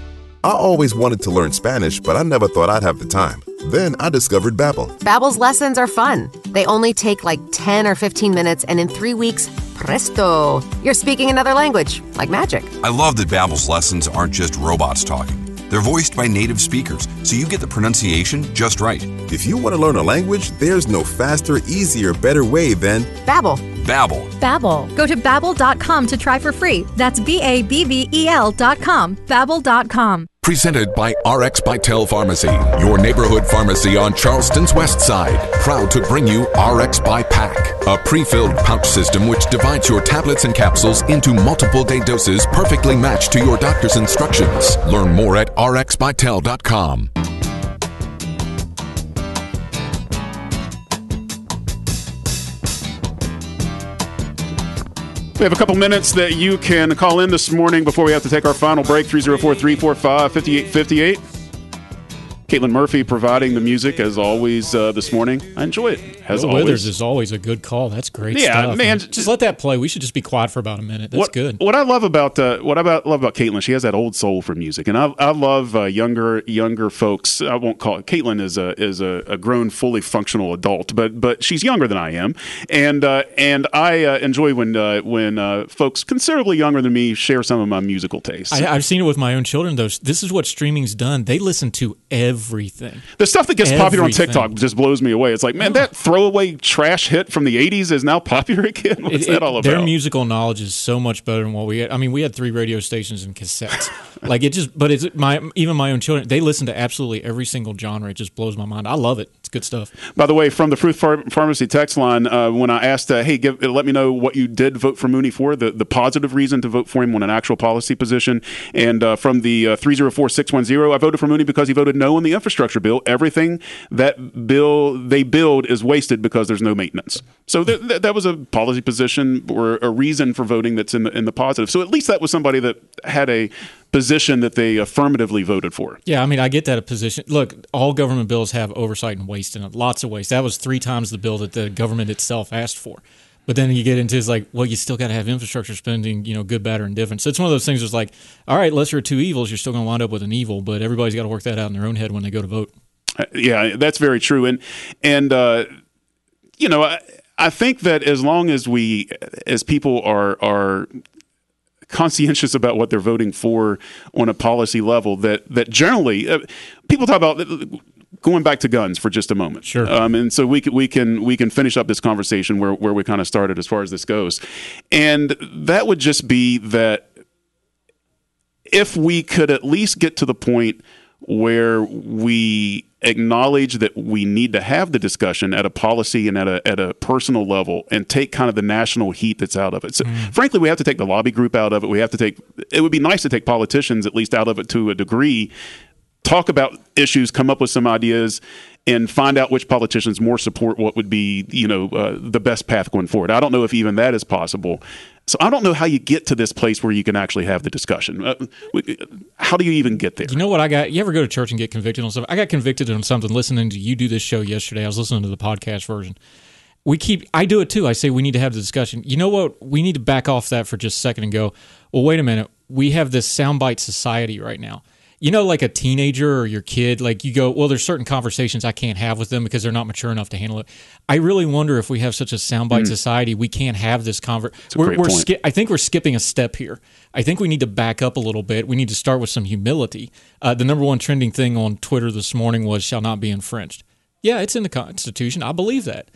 always wanted to learn Spanish, but I never thought I'd have the time. Then I discovered Babbel. Babbel's lessons are fun. They only take like 10 or 15 minutes and in 3 weeks, presto, you're speaking another language, like magic. I love that Babbel's lessons aren't just robots talking. They're voiced by native speakers, so you get the pronunciation just right. If you want to learn a language, there's no faster, easier, better way than Babbel. Babbel. Babbel. Go to babbel.com to try for free. That's B A B B E L.com. Babbel.com. Presented by RX Bytel Pharmacy, your neighborhood pharmacy on Charleston's west side. Proud to bring you RX by Pack, a pre filled pouch system which divides your tablets and capsules into multiple day doses perfectly matched to your doctor's instructions. Learn more at rxbytel.com. We have a couple minutes that you can call in this morning before we have to take our final break 304 345 5858. Caitlin Murphy providing the music as always uh, this morning. I enjoy it as always. Withers is always a good call. That's great Yeah, stuff. man, just let that play. We should just be quiet for about a minute. That's what, good. What I love about uh, what I about, love about Caitlin, she has that old soul for music, and I, I love uh, younger younger folks. I won't call it. Caitlin is a is a, a grown, fully functional adult, but but she's younger than I am, and uh, and I uh, enjoy when uh, when uh, folks considerably younger than me share some of my musical tastes. I, I've seen it with my own children. Though this is what streaming's done. They listen to everything. the stuff that gets popular on TikTok just blows me away. It's like, man, that throwaway trash hit from the '80s is now [LAUGHS] popular again. What's It- that it- all about? Their musical knowledge is so much better than what we had. I mean, we had three radio stations and cassettes. like it just, but it's my even my own children. They listen to absolutely every single genre. It just blows my mind. I love it. It's good stuff. By the way, from the Fruth Ph- Pharmacy text line, uh, when I asked, uh, "Hey, give, let me know what you did vote for Mooney for," the, the positive reason to vote for him on an actual policy position, and uh, from the six one zero, I voted for Mooney because he voted no on the infrastructure bill. Everything that bill they build is wasted because there's no maintenance. So th- th- that was a policy position or a reason for voting that's in the in the positive. So at least that was somebody that had a position that they affirmatively voted for. Yeah, I mean, I get that a position. Look, all government bills have oversight and waste in it. Lots of waste. That was three times the bill that the government itself asked for. But then you get into it's like, well, you still got to have infrastructure spending, you know, good, bad, or indifferent. So it's one of those things. It's like, all right, lesser of two evils, you're still going to wind up with an evil, but everybody's got to work that out in their own head when they go to vote. Uh, Yeah, that's very true. And and uh, you know, I, I think that as long as we, as people are are conscientious about what they're voting for on a policy level, that that generally uh, people talk about. Going back to guns for just a moment, sure. Um, and so we can we can we can finish up this conversation where where we kind of started as far as this goes, and that would just be that if we could at least get to the point where we acknowledge that we need to have the discussion at a policy and at a at a personal level and take kind of the national heat that's out of it. So frankly, we have to take the lobby group out of it. We have to take it would be nice to take politicians at least out of it to a degree. Talk about issues, come up with some ideas, and find out which politicians more support what would be, you know, uh, the best path going forward. I don't know if even that is possible. So I don't know how you get to this place where you can actually have the discussion. Uh, how do you even get there? You know what I got? You ever go to church and get convicted on something? I got convicted on something listening to you do this show yesterday. I was listening to the podcast version. We keep, I do it too. I say we need to have the discussion. You know what? We need to back off that for just a second and go, well, wait a minute. We have this soundbite society right now. You know, like a teenager or your kid, like you go, well, there's certain conversations I can't have with them because they're not mature enough to handle it. I really wonder if we have such a soundbite Mm. society, we can't have this conversation. point. ski- I think we're skipping a step here. I think we need to back up a little bit. We need to start with some humility. Uh, the number one trending thing on Twitter this morning was "shall not be infringed." Yeah, it's in the Constitution. I believe that.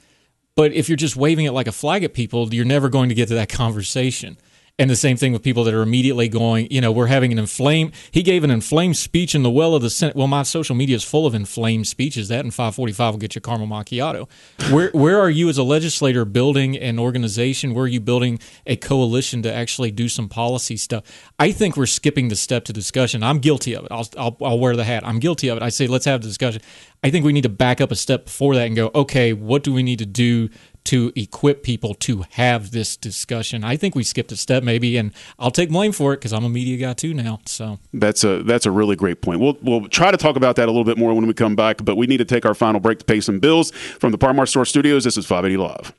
But if you're just waving it like a flag at people, you're never going to get to that [LAUGHS] conversation. And the same thing with people that are immediately going, you know, we're having an inflamed. He gave an inflamed speech in the well of the Senate. Well, my social media is full of inflamed speeches. That and 545 will get you caramel macchiato. Where where are you as a legislator building an organization? Where are you building a coalition to actually do some policy stuff? I think we're skipping the step to discussion. I'm guilty of it. I'll, I'll, I'll wear the hat. I'm guilty of it. I say let's have the discussion. I think we need to back up a step before that and go, okay, what do we need to do to equip people to have this discussion. I think we skipped a step maybe, and I'll take blame for it because I'm a media guy too now. So that's a that's a really great point. We'll we'll try to talk about that a little bit more when we come back, but we need to take our final break to pay some bills from the Par Mar Store Studios. This is 580 Love.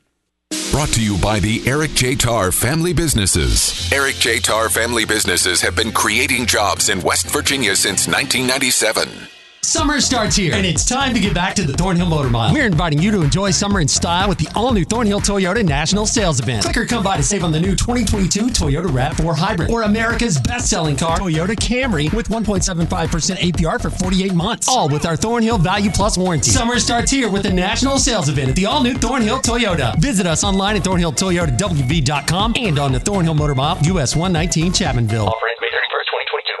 Brought to you by the Eric J. Tarr Family Businesses. Eric J. Tarr Family Businesses have been creating jobs in West Virginia since 1997. Summer starts here, and it's time to get back to the Thornhill Motor Mile. We're inviting you to enjoy summer in style with the all-new Thornhill Toyota National Sales Event. Click or come by to save on the new 2022 Toyota RAV4 Hybrid or America's best-selling car, Toyota Camry, with 1.75% APR for 48 months. All with our Thornhill Value Plus warranty. Summer starts here with the National Sales Event at the all-new Thornhill Toyota. Visit us online at thornhilltoyotawv.com and on the Thornhill Motor Mile, US 119 Chapmanville. Offer ends May 31st, 2022.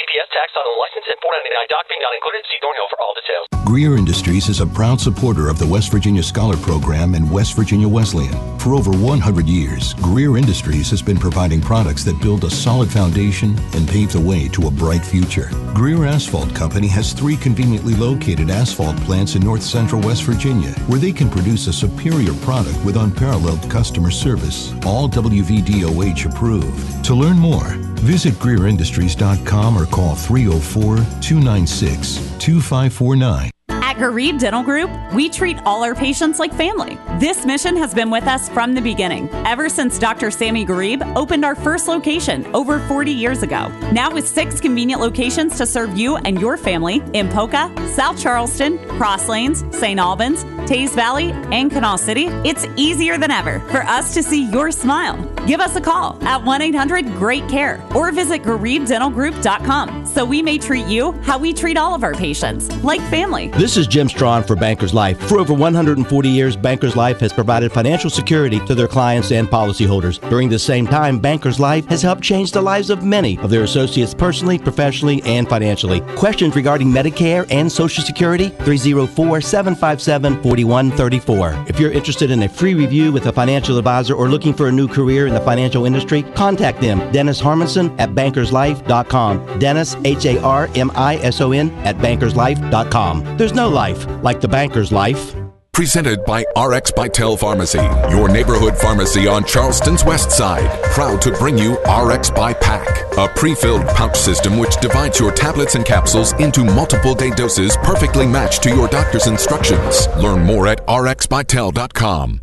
TPS tax on the license and 499 doc being not included. See Thornhill for all details. Greer Industries is a proud supporter of the West Virginia Scholar Program and West Virginia Wesleyan. For over 100 years, Greer Industries has been providing products that build a solid foundation and pave the way to a bright future. Greer Asphalt Company has three conveniently located asphalt plants in north central West Virginia where they can produce a superior product with unparalleled customer service, all WVDOH approved. To learn more, visit GreerIndustries.com or call 304 296 2549. At Garib Dental Group, we treat all our patients like family. This mission has been with us from the beginning, ever since Dr. Sammy Garib opened our first location over 40 years ago. Now, with six convenient locations to serve you and your family in Poca, South Charleston, Cross Lanes, St. Albans, Teays Valley, and Kanawha City, it's easier than ever for us to see your smile. Give us a call at 1 800 Great Care or visit GaribDentalGroup.com so we may treat you how we treat all of our patients, like family. This is Jim Strawn for Bankers Life. For over 140 years, Bankers Life has provided financial security to their clients and policyholders. During the same time, Bankers Life has helped change the lives of many of their associates personally, professionally, and financially. Questions regarding Medicare and Social Security? 304 757 4134. If you're interested in a free review with a financial advisor or looking for a new career in the financial industry, contact them, Dennis Harmison at bankerslife.com. Dennis, H A R M I S O N, at bankerslife.com. There's no life like the banker's life. Presented by RX Bytel Pharmacy, your neighborhood pharmacy on Charleston's west side. Proud to bring you RX by Pack, a pre filled pouch system which divides your tablets and capsules into multiple day doses perfectly matched to your doctor's instructions. Learn more at rxbytel.com.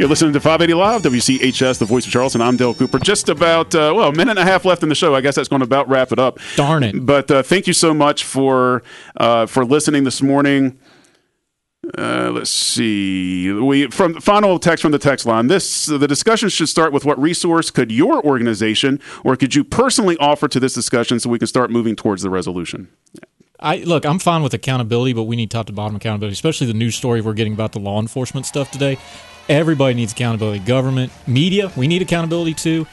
You're listening to 580 Live, WCHS, the voice of Charleston. I'm Dale Cooper. Just about, uh, well, a minute and a half left in the show. I guess that's going to about wrap it up. Darn it. But uh, thank you so much for uh, for listening this morning. Uh, let's see. We from final text from the text line. This the discussion should start with what resource could your organization or could you personally offer to this discussion so we can start moving towards the resolution. I look, I'm fine with accountability, but we need top to bottom accountability, especially the news story we're getting about the law enforcement stuff today. Everybody needs accountability. Government, media, we need accountability too.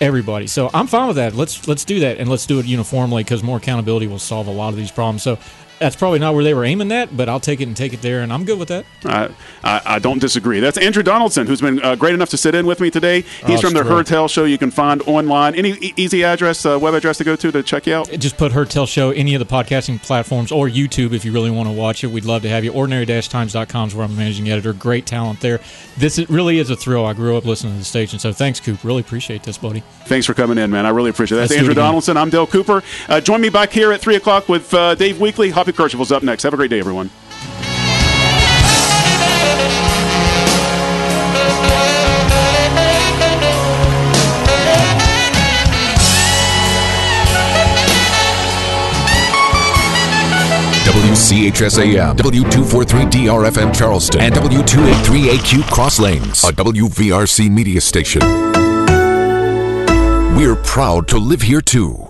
Everybody. So I'm fine with that. Let's let's do that and let's do it uniformly because more accountability will solve a lot of these problems. So that's probably not where they were aiming at, but I'll take it and take it there, and I'm good with that. I, I, I don't disagree. That's Andrew Donaldson, who's been uh, great enough to sit in with me today. He's Oh, from the sure. Heard Tell Show. You can find online. Any e- easy address, uh, web address to go to to check you out? Just put Heard Tell Show, any of the podcasting platforms, or YouTube if you really want to watch it. We'd love to have you. Ordinary-times.com is where I'm managing editor. Great talent there. This is, really is a thrill. I grew up listening to the station, so thanks, Coop. Really appreciate this, buddy. Thanks for coming in, man. I really appreciate it. That's Let's Andrew. Donaldson. I'm Dale Cooper. Uh, join me back here at 3 o'clock with uh, Dave Weekly. Hoppy Kercheval's up next. Have a great day, everyone. WVRC-HSAM, W243DRFM Charleston, and W283AQ Cross Lanes, a WVRC media station. We're proud to live here too.